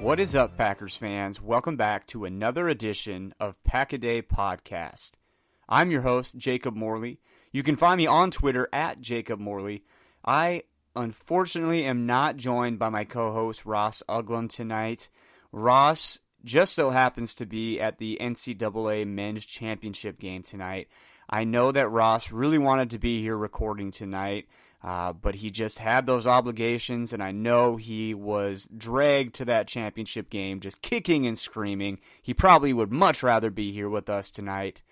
What is up, Packers fans? Welcome back to another edition of Pack a Day Podcast. I'm your host, Jacob Morley. You can find me on Twitter at Jacob Morley. I unfortunately am not joined by my co host, Ross Uglem, tonight. Ross just so happens to be at the NCAA Men's Championship game tonight. I know that Ross really wanted to be here recording tonight. Uh, but he just had those obligations, and I know he was dragged to that championship game just kicking and screaming. He probably would much rather be here with us tonight.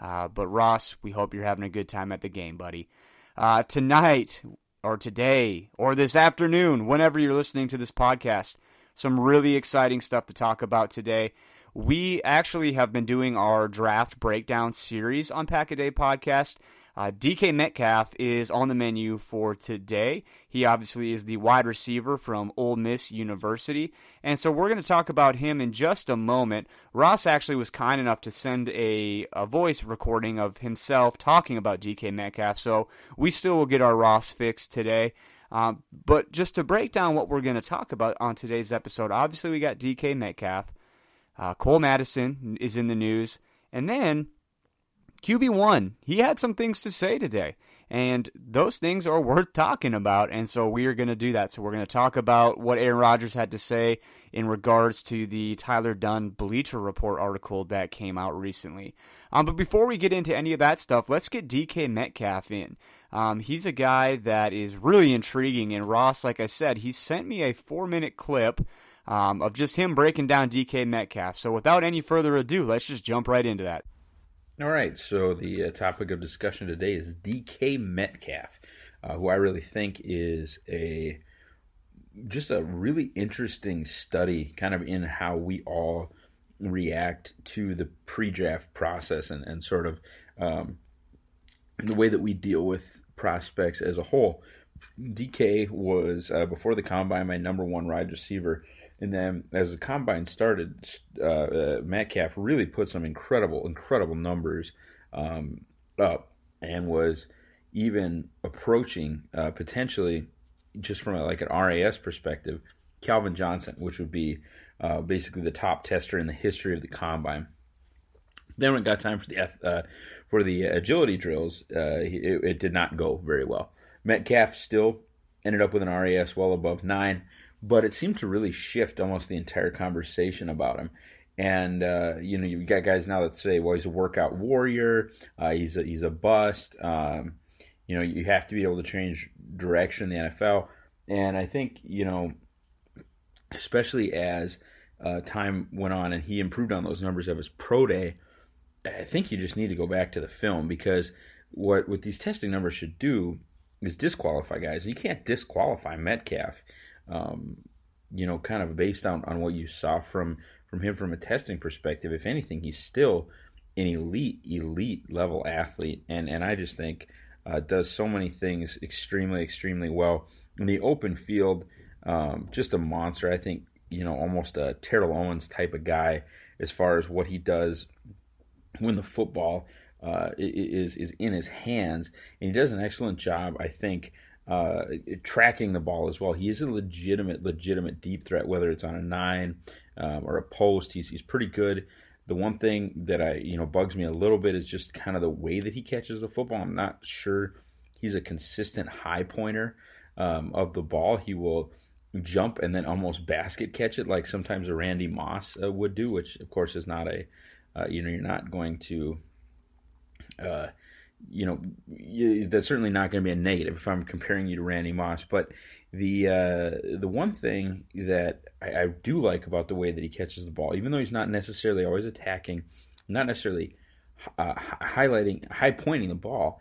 Uh, but Ross, we hope you're having a good time at the game, buddy. Uh, tonight, or today, or this afternoon, whenever you're listening to this podcast, some really exciting stuff to talk about today. We actually have been doing our draft breakdown series on Pack a Day podcast. Uh, DK Metcalf is on the menu for today. He obviously is the wide receiver from Ole Miss University. And so we're going to talk about him in just a moment. Ross actually was kind enough to send a, a voice recording of himself talking about DK Metcalf. So we still will get our Ross fix today. Um, but just to break down what we're going to talk about on today's episode, obviously we got DK Metcalf. Uh, Cole Madison is in the news. And then QB1, he had some things to say today. And those things are worth talking about. And so we are going to do that. So we're going to talk about what Aaron Rodgers had to say in regards to the Tyler Dunne Bleacher Report article that came out recently. Um, but before we get into any of that stuff, let's get DK Metcalf in. Um, he's a guy that is really intriguing. And Ross, like I said, he sent me a four minute clip um, of just him breaking down DK Metcalf. So without any further ado, let's just jump right into that. All right, so the uh, topic of discussion today is DK Metcalf, uh, who I really think is a just a really interesting study, kind of in how we all react to the pre-draft process and, and sort of um, the way that we deal with prospects as a whole. DK was uh, before the combine my number one wide receiver and then as the combine started, uh, uh, Metcalf really put some incredible, incredible numbers um, up and was even approaching uh, potentially just from a, like an RAS perspective, Calvin Johnson, which would be uh, basically the top tester in the history of the combine. Then when it got time for the uh, for the agility drills, uh, it, it, did not go very well. Metcalf still ended up with an RAS well above nine, but it seemed to really shift almost the entire conversation about him. And uh, you know, you got guys now that say, "Well, he's a workout warrior. Uh, he's a, he's a bust." Um, you know, you have to be able to change direction in the NFL. And I think you know, especially as uh, time went on and he improved on those numbers of his pro day, I think you just need to go back to the film because what what these testing numbers should do is disqualify guys. You can't disqualify Metcalf. Um, you know, kind of based on, on what you saw from from him from a testing perspective. If anything, he's still an elite, elite level athlete, and and I just think uh, does so many things extremely, extremely well in the open field. Um, just a monster. I think you know almost a Terrell Owens type of guy as far as what he does when the football uh, is is in his hands, and he does an excellent job. I think uh, tracking the ball as well. He is a legitimate, legitimate deep threat, whether it's on a nine um, or a post. He's he's pretty good. The one thing that I you know bugs me a little bit is just kind of the way that he catches the football. I'm not sure he's a consistent high pointer um, of the ball. He will jump and then almost basket catch it like sometimes a Randy Moss uh, would do, which of course is not a uh, you know you're not going to uh, you know, you, that's certainly not going to be a negative if I'm comparing you to Randy Moss. But the uh, the one thing that I, I, do like about the way that he catches the ball, even though he's not necessarily always attacking, not necessarily uh, highlighting, high pointing the ball,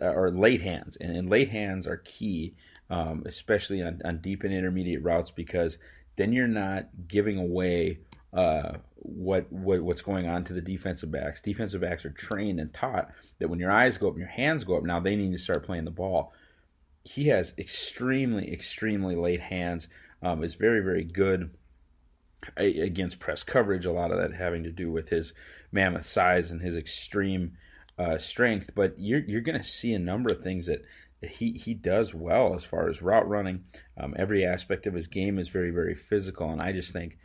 are late hands, and, and late hands are key, um, especially on, on deep and intermediate routes, because then you're not giving away uh, what, what what's going on to the defensive backs. Defensive backs are trained and taught that when your eyes go up and your hands go up, now they need to start playing the ball. He has extremely, extremely late hands. Um, is very, very good against press coverage. A lot of that having to do with his mammoth size and his extreme uh, strength. But you're you're going to see a number of things that, he he does well as far as route running. Um, every aspect of his game is very, very physical, and I just think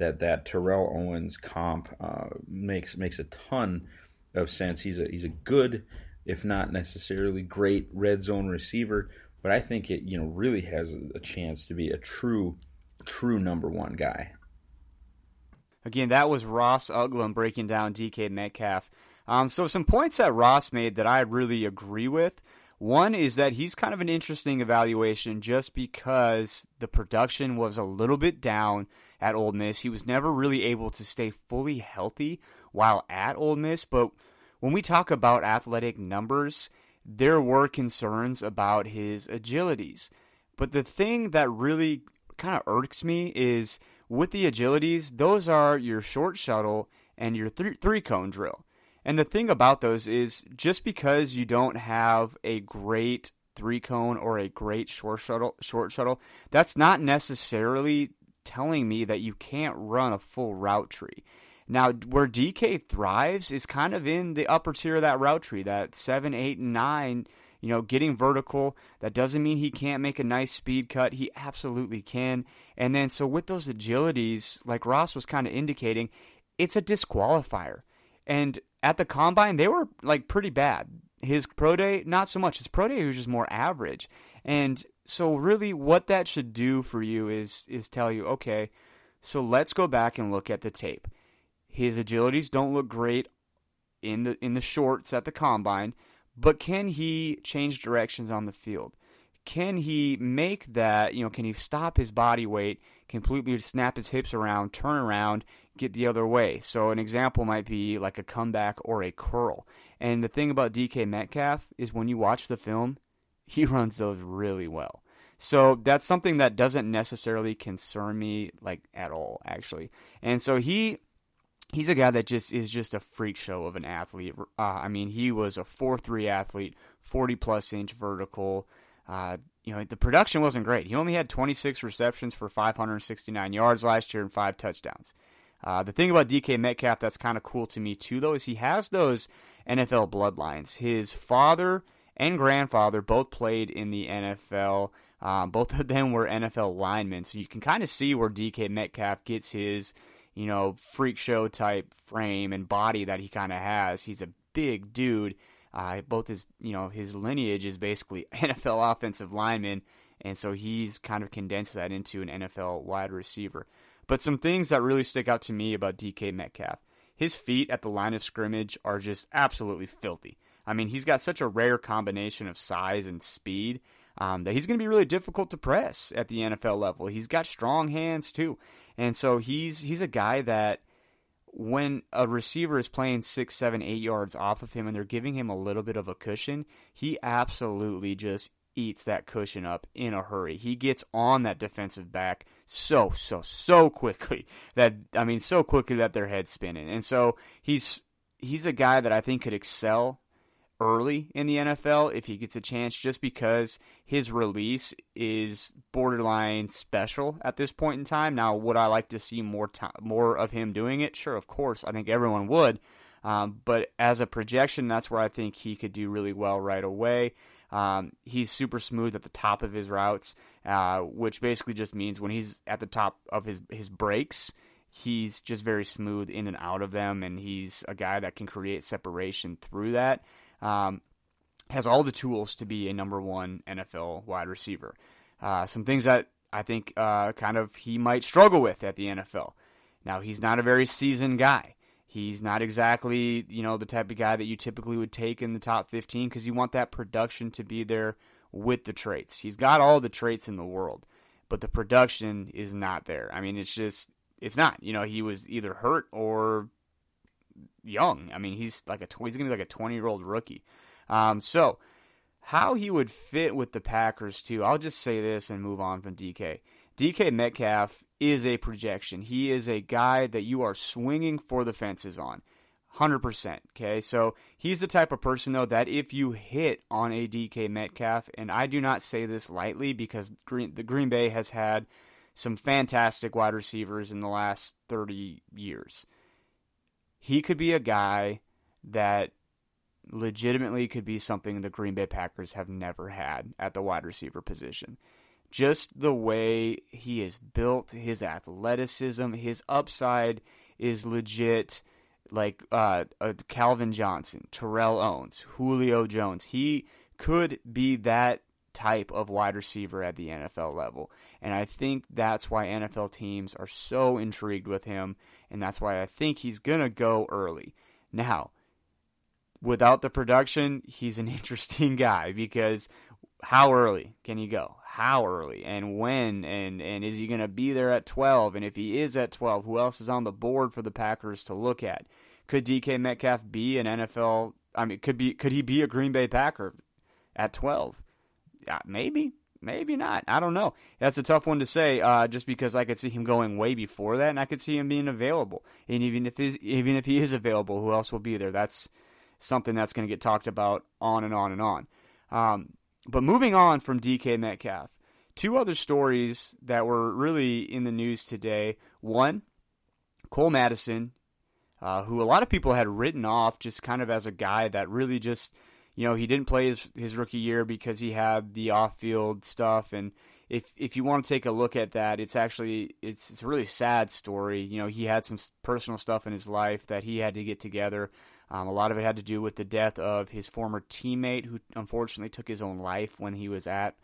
that that Terrell Owens comp uh, makes makes a ton of sense. He's a he's a good, if not necessarily great, red zone receiver, but I think it you know really has a chance to be a true true number one guy. Again, that was Ross Uglem breaking down DK Metcalf. Um, so some points that Ross made that I really agree with. One is that he's kind of an interesting evaluation just because the production was a little bit down at Ole Miss. He was never really able to stay fully healthy while at Ole Miss. But when we talk about athletic numbers, there were concerns about his agilities. But the thing that really kind of irks me is with the agilities, those are your short shuttle and your th- three cone drill. And the thing about those is just because you don't have a great three cone or a great short shuttle short shuttle, that's not necessarily telling me that you can't run a full route tree. Now, where DK thrives is kind of in the upper tier of that route tree, that 7, 8, and 9, you know, getting vertical. That doesn't mean he can't make a nice speed cut. He absolutely can. And then, so with those agilities, like Ross was kind of indicating, it's a disqualifier. And at the combine, they were like pretty bad. His pro day, not so much. His pro day was just more average. And so really what that should do for you is is tell you, okay, so let's go back and look at the tape. His agilities don't look great in the in the shorts at the combine, but can he change directions on the field? Can he make that, you know, can he stop his body weight, completely snap his hips around, turn around, get the other way? So an example might be like a comeback or a curl. And the thing about DK Metcalf is when you watch the film, he runs those really well. So that's something that doesn't necessarily concern me like at all, actually. And so he he's a guy that just is just a freak show of an athlete. Uh, I mean, he was a four three athlete, forty plus inch vertical. Uh, you know, the production wasn't great. He only had 26 receptions for 569 yards last year and five touchdowns. Uh, the thing about DK Metcalf that's kind of cool to me too, though, is he has those NFL bloodlines. His father and grandfather both played in the NFL. Um, both of them were NFL linemen, so you can kind of see where DK Metcalf gets his, you know, freak show type frame and body that he kind of has. He's a big dude. Uh, both his, you know, his lineage is basically NFL offensive lineman, and so he's kind of condensed that into an NFL wide receiver. But some things that really stick out to me about DK Metcalf, his feet at the line of scrimmage are just absolutely filthy. I mean, he's got such a rare combination of size and speed um, that he's going to be really difficult to press at the NFL level. He's got strong hands too, and so he's he's a guy that when a receiver is playing six, seven, eight yards off of him and they're giving him a little bit of a cushion, he absolutely just eats that cushion up in a hurry. He gets on that defensive back so, so, so quickly that I mean so quickly that their head's spinning. And so he's he's a guy that I think could excel early in the NFL if he gets a chance just because his release is borderline special at this point in time. Now, would I like to see more time, more of him doing it? Sure, of course. I think everyone would. Um, but as a projection, that's where I think he could do really well right away. Um, he's super smooth at the top of his routes, uh, which basically just means when he's at the top of his his breaks, he's just very smooth in and out of them, and he's a guy that can create separation through that. Um, has all the tools to be a number one NFL wide receiver. Uh, some things that I think uh, kind of he might struggle with at the NFL. Now he's not a very seasoned guy. He's not exactly you know the type of guy that you typically would take in the top 15 because you want that production to be there with the traits. He's got all the traits in the world, but the production is not there. I mean, it's just it's not. You know, he was either hurt or young. I mean, he's like a he's gonna be like a 20 year old rookie. Um, so how he would fit with the Packers too. I'll just say this and move on from DK. DK Metcalf is a projection. He is a guy that you are swinging for the fences on. 100%. Okay. So he's the type of person, though, that if you hit on a DK Metcalf, and I do not say this lightly because Green, the Green Bay has had some fantastic wide receivers in the last 30 years he could be a guy that legitimately could be something the Green Bay Packers have never had at the wide receiver position. Just the way he is built, his athleticism, his upside is legit. Like uh, uh, Calvin Johnson, Terrell Owens, Julio Jones. He could be that type of wide receiver at the NFL level. And I think that's why NFL teams are so intrigued with him, and that's why I think he's going to go early. Now, without the production, he's an interesting guy because how early can he go? How early and when and and is he going to be there at 12 and if he is at 12, who else is on the board for the Packers to look at? Could DK Metcalf be an NFL I mean could be could he be a Green Bay Packer at 12? maybe, maybe not. I don't know. That's a tough one to say, uh, just because I could see him going way before that, and I could see him being available. And even if he's, even if he is available, who else will be there? That's something that's going to get talked about on and on and on. Um, but moving on from DK Metcalf, two other stories that were really in the news today. One, Cole Madison, uh, who a lot of people had written off just kind of as a guy that really just you know, he didn't play his, his rookie year because he had the off field stuff. And if if you want to take a look at that, it's actually it's it's a really sad story. You know, he had some personal stuff in his life that he had to get together. Um, a lot of it had to do with the death of his former teammate, who unfortunately took his own life when he was at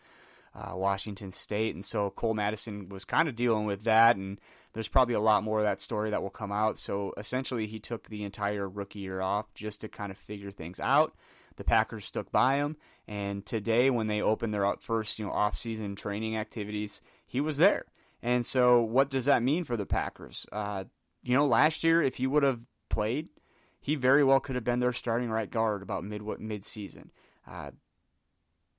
uh, Washington State. And so Cole Madison was kind of dealing with that. And there's probably a lot more of that story that will come out. So essentially, he took the entire rookie year off just to kind of figure things out. The Packers stuck by him, and today when they opened their first, you know, off-season training activities, he was there. And so, what does that mean for the Packers? Uh, you know, last year, if he would have played, he very well could have been their starting right guard about mid mid season. Uh,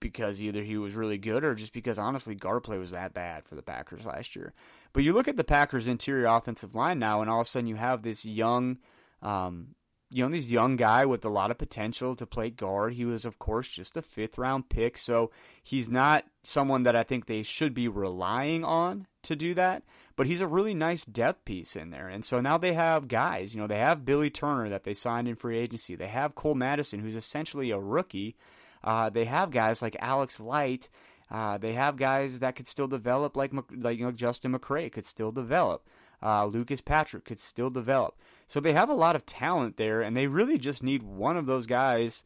because either he was really good or just because honestly guard play was that bad for the Packers last year. But you look at the Packers interior offensive line now, and all of a sudden you have this young, um, you know, this young guy with a lot of potential to play guard. He was, of course, just a fifth round pick, so he's not someone that I think they should be relying on to do that. But he's a really nice depth piece in there. And so now they have guys, you know, they have Billy Turner that they signed in free agency. They have Cole Madison, who's essentially a rookie. Uh, they have guys like Alex Light. Uh, they have guys that could still develop, like like you know Justin McCray could still develop. uh, Lucas Patrick could still develop. So they have a lot of talent there, and they really just need one of those guys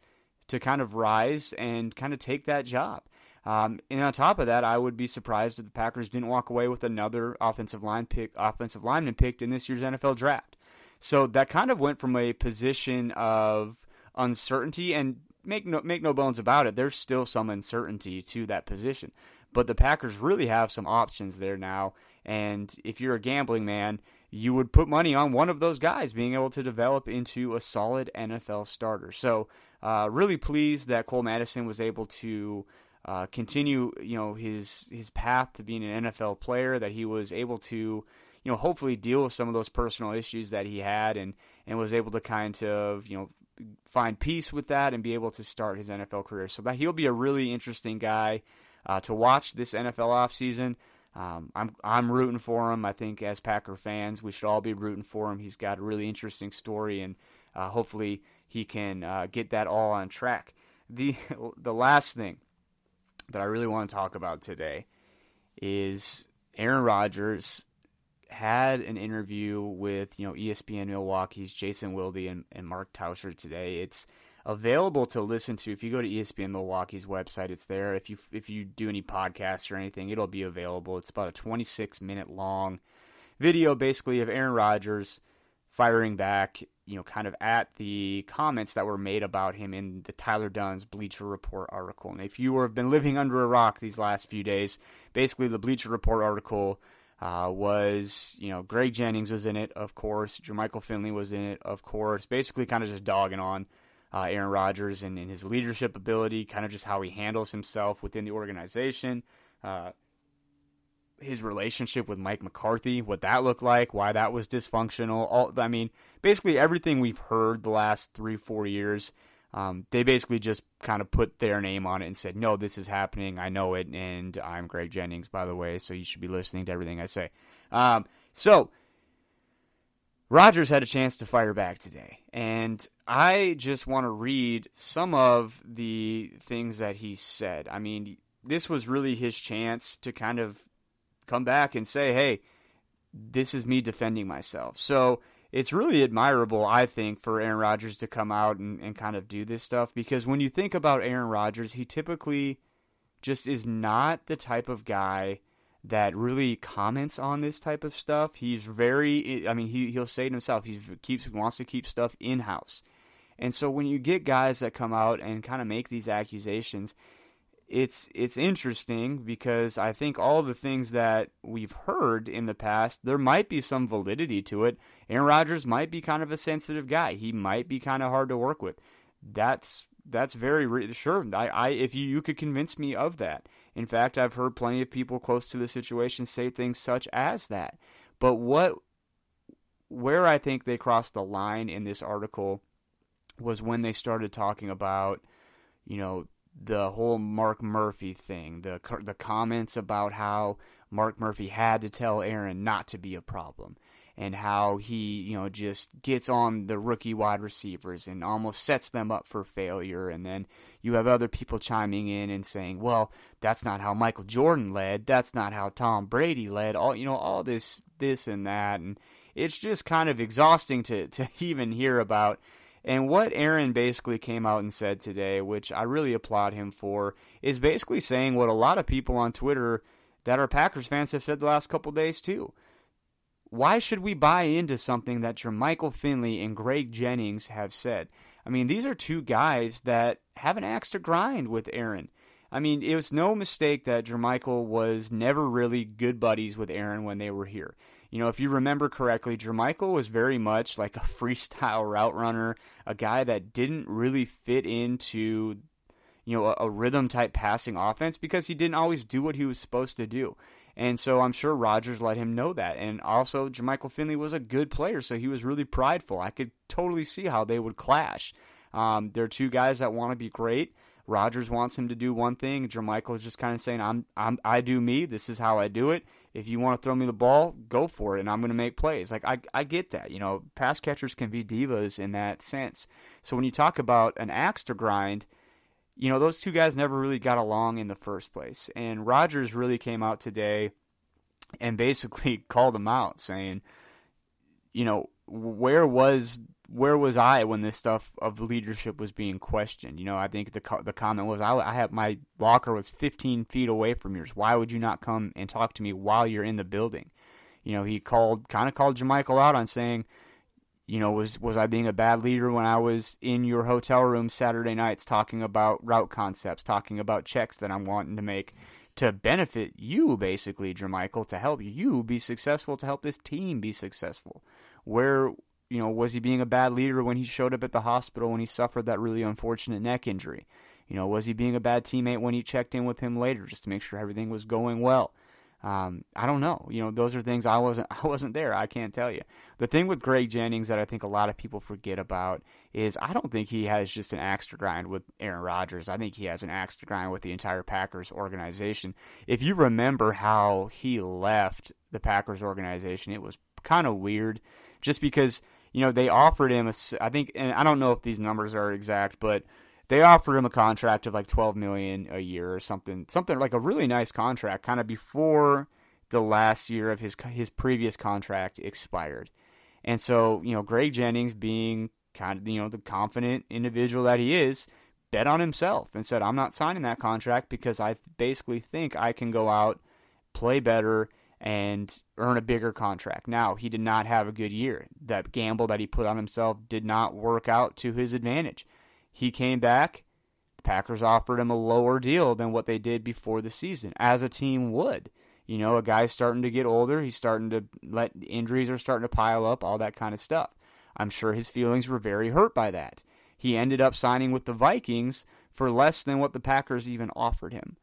to kind of rise and kind of take that job. Um, and on top of that, I would be surprised if the Packers didn't walk away with another offensive line pick, offensive lineman picked in this year's NFL draft. So that kind of went from a position of uncertainty, and make no make no bones about it, there's still some uncertainty to that position. But the Packers really have some options there now, and if you're a gambling man, you would put money on one of those guys being able to develop into a solid NFL starter. So, uh, really pleased that Cole Madison was able to uh, continue, you know, his his path to being an NFL player. That he was able to, you know, hopefully deal with some of those personal issues that he had, and and was able to kind of, you know, find peace with that and be able to start his NFL career. So that he'll be a really interesting guy uh, to watch this NFL offseason. Um, I'm I'm rooting for him. I think as Packer fans, we should all be rooting for him. He's got a really interesting story, and uh, hopefully he can uh, get that all on track. The the last thing that I really want to talk about today is Aaron Rodgers had an interview with you know ESPN Milwaukee's Jason Wilde and, and Mark Tauscher today. It's available to listen to if you go to ESPN Milwaukee's website. It's there. If you if you do any podcasts or anything, it'll be available. It's about a 26 minute long video, basically of Aaron Rodgers firing back, you know, kind of at the comments that were made about him in the Tyler Dunne's Bleacher Report article. And if you have been living under a rock these last few days, basically the Bleacher Report article uh, was, you know, Greg Jennings was in it, of course. Jermichael Finley was in it, of course. Basically, kind of just dogging on uh, Aaron Rodgers and, and, his leadership ability, kind of just how he handles himself within the organization. Uh, his relationship with Mike McCarthy, what that looked like, why that was dysfunctional. All I mean, basically everything we've heard the last three, four years. Um, they basically just kind of put their name on it and said, "No, this is happening. I know it, and I'm Greg Jennings, by the way. So you should be listening to everything I say." Um, so Rodgers had a chance to fire back today, and I just want to read some of the things that he said. I mean, this was really his chance to kind of come back and say, hey, this is me defending myself. So it's really admirable, I think, for Aaron Rodgers to come out and, and kind of do this stuff because when you think about Aaron Rodgers, he typically just is not the type of guy that really comments on this type of stuff. He's very, I mean, he he'll say it himself. He keeps wants to keep stuff in house, and so when you get guys that come out and kind of make these accusations, it's it's interesting because I think all the things that we've heard in the past, there might be some validity to it. Aaron Rodgers might be kind of a sensitive guy. He might be kind of hard to work with. That's that's very re- sure. I, I if you you could convince me of that. In fact, I've heard plenty of people close to the situation say things such as that. But what where I think they crossed the line in this article was when they started talking about you know the whole Mark Murphy thing, the the comments about how Mark Murphy had to tell Aaron not to be a problem, and how he you know just gets on the rookie wide receivers and almost sets them up for failure, and then you have other people chiming in and saying, well, that's not how Michael Jordan led, that's not how Tom Brady led, all you know all this this and that, and it's just kind of exhausting to to even hear about and what Aaron basically came out and said today, which I really applaud him for, is basically saying what a lot of people on Twitter that are Packers fans have said the last couple days too. Why should we buy into something that Jermichael Finley and Greg Jennings have said? I mean, these are two guys that have an axe to grind with Aaron. I mean, it was no mistake that Jermichael was never really good buddies with Aaron when they were here. You know, if you remember correctly, Jermichael was very much like a freestyle route runner, a guy that didn't really fit into, you know, a, a rhythm type passing offense because he didn't always do what he was supposed to do. And so I'm sure Rodgers let him know that. And also, Jermichael Finley was a good player, so he was really prideful. I could totally see how they would clash. Um, they're two guys that want to be great. Rodgers wants him to do one thing. Jermichael is just kind of saying, "I'm, I'm, I do me. This is how I do it. If you want to throw me the ball, go for it, and I'm going to make plays." Like I, I get that. You know, pass catchers can be divas in that sense. So when you talk about an axe to grind, you know, those two guys never really got along in the first place. And Rodgers really came out today and basically called him out, saying, you know, where was where was I when this stuff of leadership was being questioned? You know, I think the the comment was, I, I have my locker was 15 feet away from yours. Why would you not come and talk to me while you're in the building? You know, he called kind of called Jermichael out on saying, you know, was was I being a bad leader when I was in your hotel room Saturday nights talking about route concepts, talking about checks that I'm wanting to make to benefit you, basically, Jermichael, to help you be successful, to help this team be successful. Where you know was he being a bad leader when he showed up at the hospital when he suffered that really unfortunate neck injury? You know, was he being a bad teammate when he checked in with him later just to make sure everything was going well? Um, I don't know. You know, those are things I wasn't I wasn't there. I can't tell you. The thing with Greg Jennings that I think a lot of people forget about is I don't think he has just an axe to grind with Aaron Rodgers. I think he has an axe to grind with the entire Packers organization. If you remember how he left the Packers organization, it was kind of weird, just because you know they offered him a. I think, and I don't know if these numbers are exact, but they offered him a contract of like 12 million a year or something something like a really nice contract kind of before the last year of his his previous contract expired and so you know Greg Jennings being kind of you know the confident individual that he is bet on himself and said I'm not signing that contract because I basically think I can go out play better and earn a bigger contract. Now, he did not have a good year. That gamble that he put on himself did not work out to his advantage. He came back. The Packers offered him a lower deal than what they did before the season, as a team would. You know, a guy's starting to get older. He's starting to let injuries are starting to pile up, all that kind of stuff. I'm sure his feelings were very hurt by that. He ended up signing with the Vikings for less than what the Packers even offered him.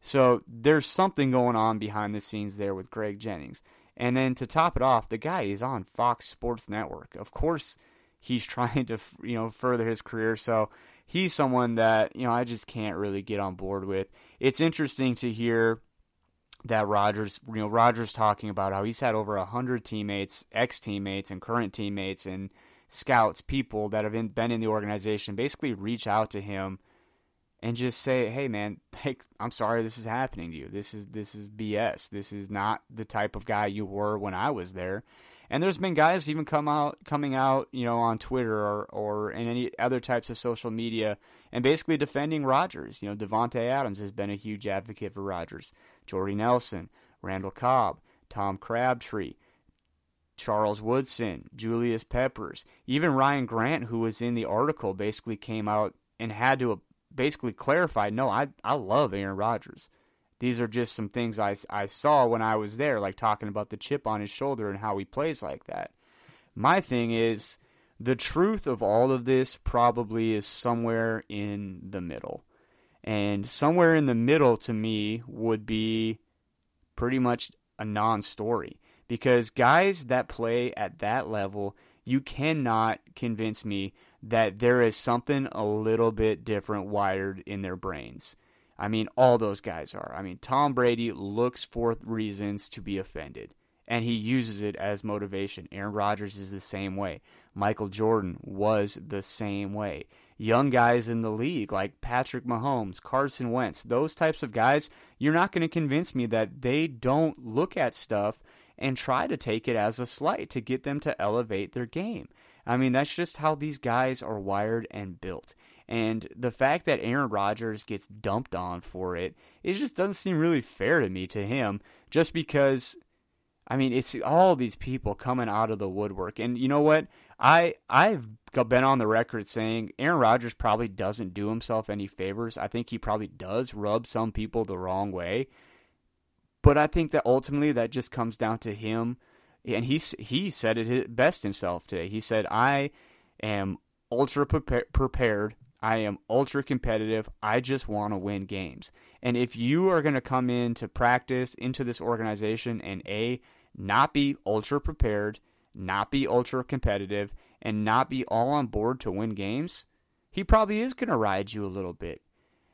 So there's something going on behind the scenes there with Greg Jennings. And then to top it off, the guy is on Fox Sports Network. Of course, he's trying to you know further his career. So he's someone that you know I just can't really get on board with. It's interesting to hear that Rodgers, you know, Rodgers talking about how he's had over a hundred teammates, ex teammates, and current teammates, and scouts, people that have been in the organization, basically reach out to him and just say, "Hey, man, I'm sorry this is happening to you. This is this is BS. This is not the type of guy you were when I was there." And there's been guys even come out coming out, you know, on Twitter or, or in any other types of social media and basically defending Rodgers. You know, Davante Adams has been a huge advocate for Rodgers. Jordy Nelson, Randall Cobb, Tom Crabtree, Charles Woodson, Julius Peppers, even Ryan Grant, who was in the article, basically came out and had to basically clarified, no, I I love Aaron Rodgers. These are just some things I, I saw when I was there, like talking about the chip on his shoulder and how he plays like that. My thing is, the truth of all of this probably is somewhere in the middle. And somewhere in the middle to me would be pretty much a non story. Because guys that play at that level, you cannot convince me that there is something a little bit different wired in their brains. I mean, all those guys are. I mean, Tom Brady looks for reasons to be offended, and he uses it as motivation. Aaron Rodgers is the same way. Michael Jordan was the same way. Young guys in the league like Patrick Mahomes, Carson Wentz, those types of guys, you're not going to convince me that they don't look at stuff and try to take it as a slight to get them to elevate their game. I mean, that's just how these guys are wired and built. And the fact that Aaron Rodgers gets dumped on for it, it just doesn't seem really fair to me to him, just because I mean, it's all these people coming out of the woodwork. And you know what? I I've been on the record saying Aaron Rodgers probably doesn't do himself any favors. I think he probably does rub some people the wrong way. But I think that ultimately that just comes down to him and he he said it best himself today. He said, "I am ultra prepared I am ultra competitive. I just want to win games. And if you are going to come into practice, into this organization, and A, not be ultra prepared, not be ultra competitive, and not be all on board to win games, he probably is going to ride you a little bit.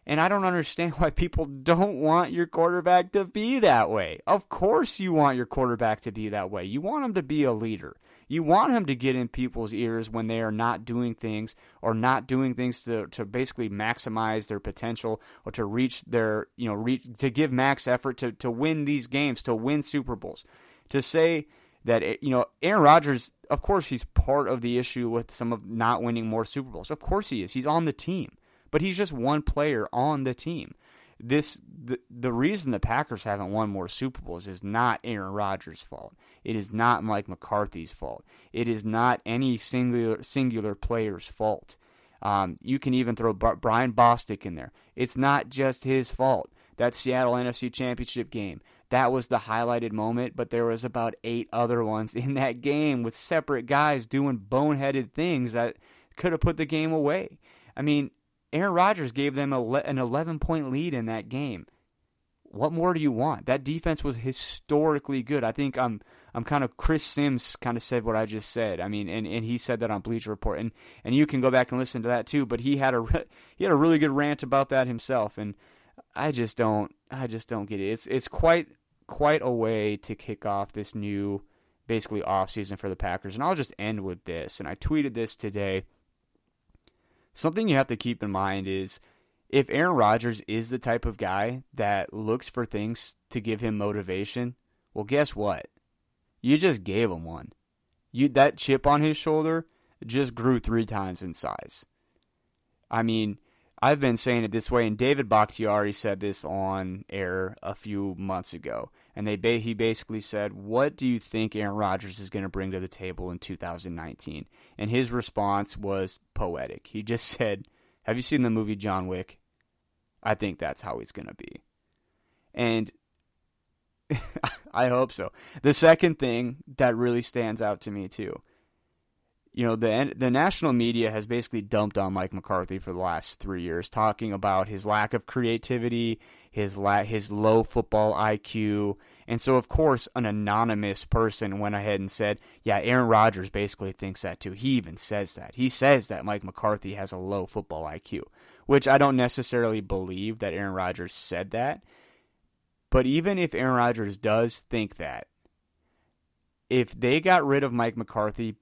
And I don't understand why people don't want your quarterback to be that way. Of course, you want your quarterback to be that way. You want him to be a leader. You want him to get in people's ears when they are not doing things or not doing things to, to basically maximize their potential or to reach their, you know, reach to give max effort to, to win these games, to win Super Bowls. To say that, eh, you know, Aaron Rodgers, of course, he's part of the issue with some of not winning more Super Bowls. Of course he is. He's on the team, but he's just one player on the team this the, the reason the Packers haven't won more Super Bowls is not Aaron Rodgers' fault. It is not Mike McCarthy's fault. It is not any singular singular player's fault. Um, you can even throw Brian Bostick in there. It's not just his fault. That Seattle NFC Championship game, that was the highlighted moment, but there was about eight other ones in that game with separate guys doing boneheaded things that could have put the game away. I mean, Aaron Rodgers gave them an 11 point lead in that game. What more do you want? That defense was historically good. I think I'm I'm kind of Chris Sims kind of said what I just said. I mean, and, and he said that on Bleacher Report, and and you can go back and listen to that too. But he had a he had a really good rant about that himself, and I just don't I just don't get it. It's it's quite quite a way to kick off this new basically off season for the Packers. And I'll just end with this. And I tweeted this today something you have to keep in mind is if Aaron Rodgers is the type of guy that looks for things to give him motivation, well, guess what? You just gave him one. You that chip on his shoulder just grew three times in size. I mean, I've been saying it this way, and David Bakhtiari said this on air a few months ago, and they he basically said, "What do you think Aaron Rodgers is going to bring to the table in 2019?" And his response was poetic. He just said, "Have you seen the movie John Wick? I think that's how he's going to be." And I hope so. The second thing that really stands out to me too you know the the national media has basically dumped on Mike McCarthy for the last three years, talking about his lack of creativity, his la- his low football IQ, and so of course an anonymous person went ahead and said, "Yeah, Aaron Rodgers basically thinks that too." He even says that he says that Mike McCarthy has a low football IQ, which I don't necessarily believe that Aaron Rodgers said that. But even if Aaron Rodgers does think that, if they got rid of Mike McCarthy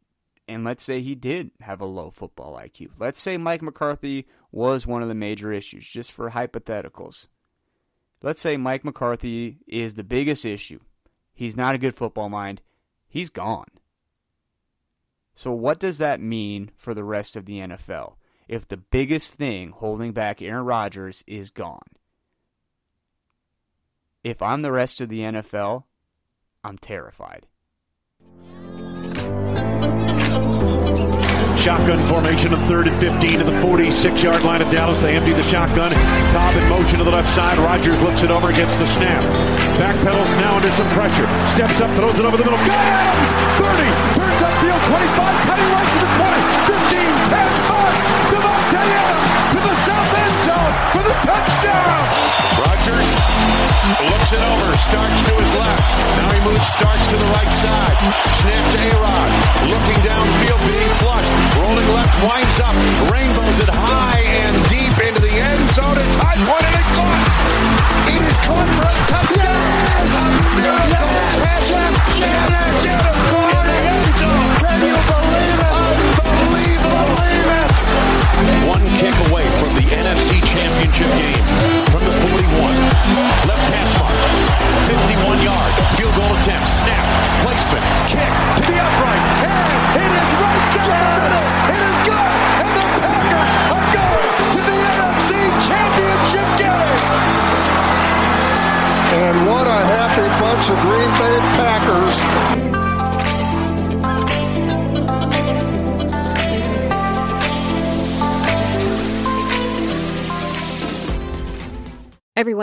and let's say he did have a low football IQ. Let's say Mike McCarthy was one of the major issues, just for hypotheticals. Let's say Mike McCarthy is the biggest issue. He's not a good football mind. He's gone. So, what does that mean for the rest of the NFL if the biggest thing holding back Aaron Rodgers is gone? If I'm the rest of the NFL, I'm terrified. Shotgun formation of third and 15 to the 46 yard line of Dallas. They empty the shotgun. Cobb in motion to the left side. Rodgers looks it over, gets the snap. Backpedals now under some pressure. Steps up, throws it over the middle. Got Adams! 30, turns upfield, 25, cutting right to the 20, looks it over, starts to his left. Now he moves, starts to the right side. Snap to A-Rod. Looking downfield, being flushed. Rolling left, winds up.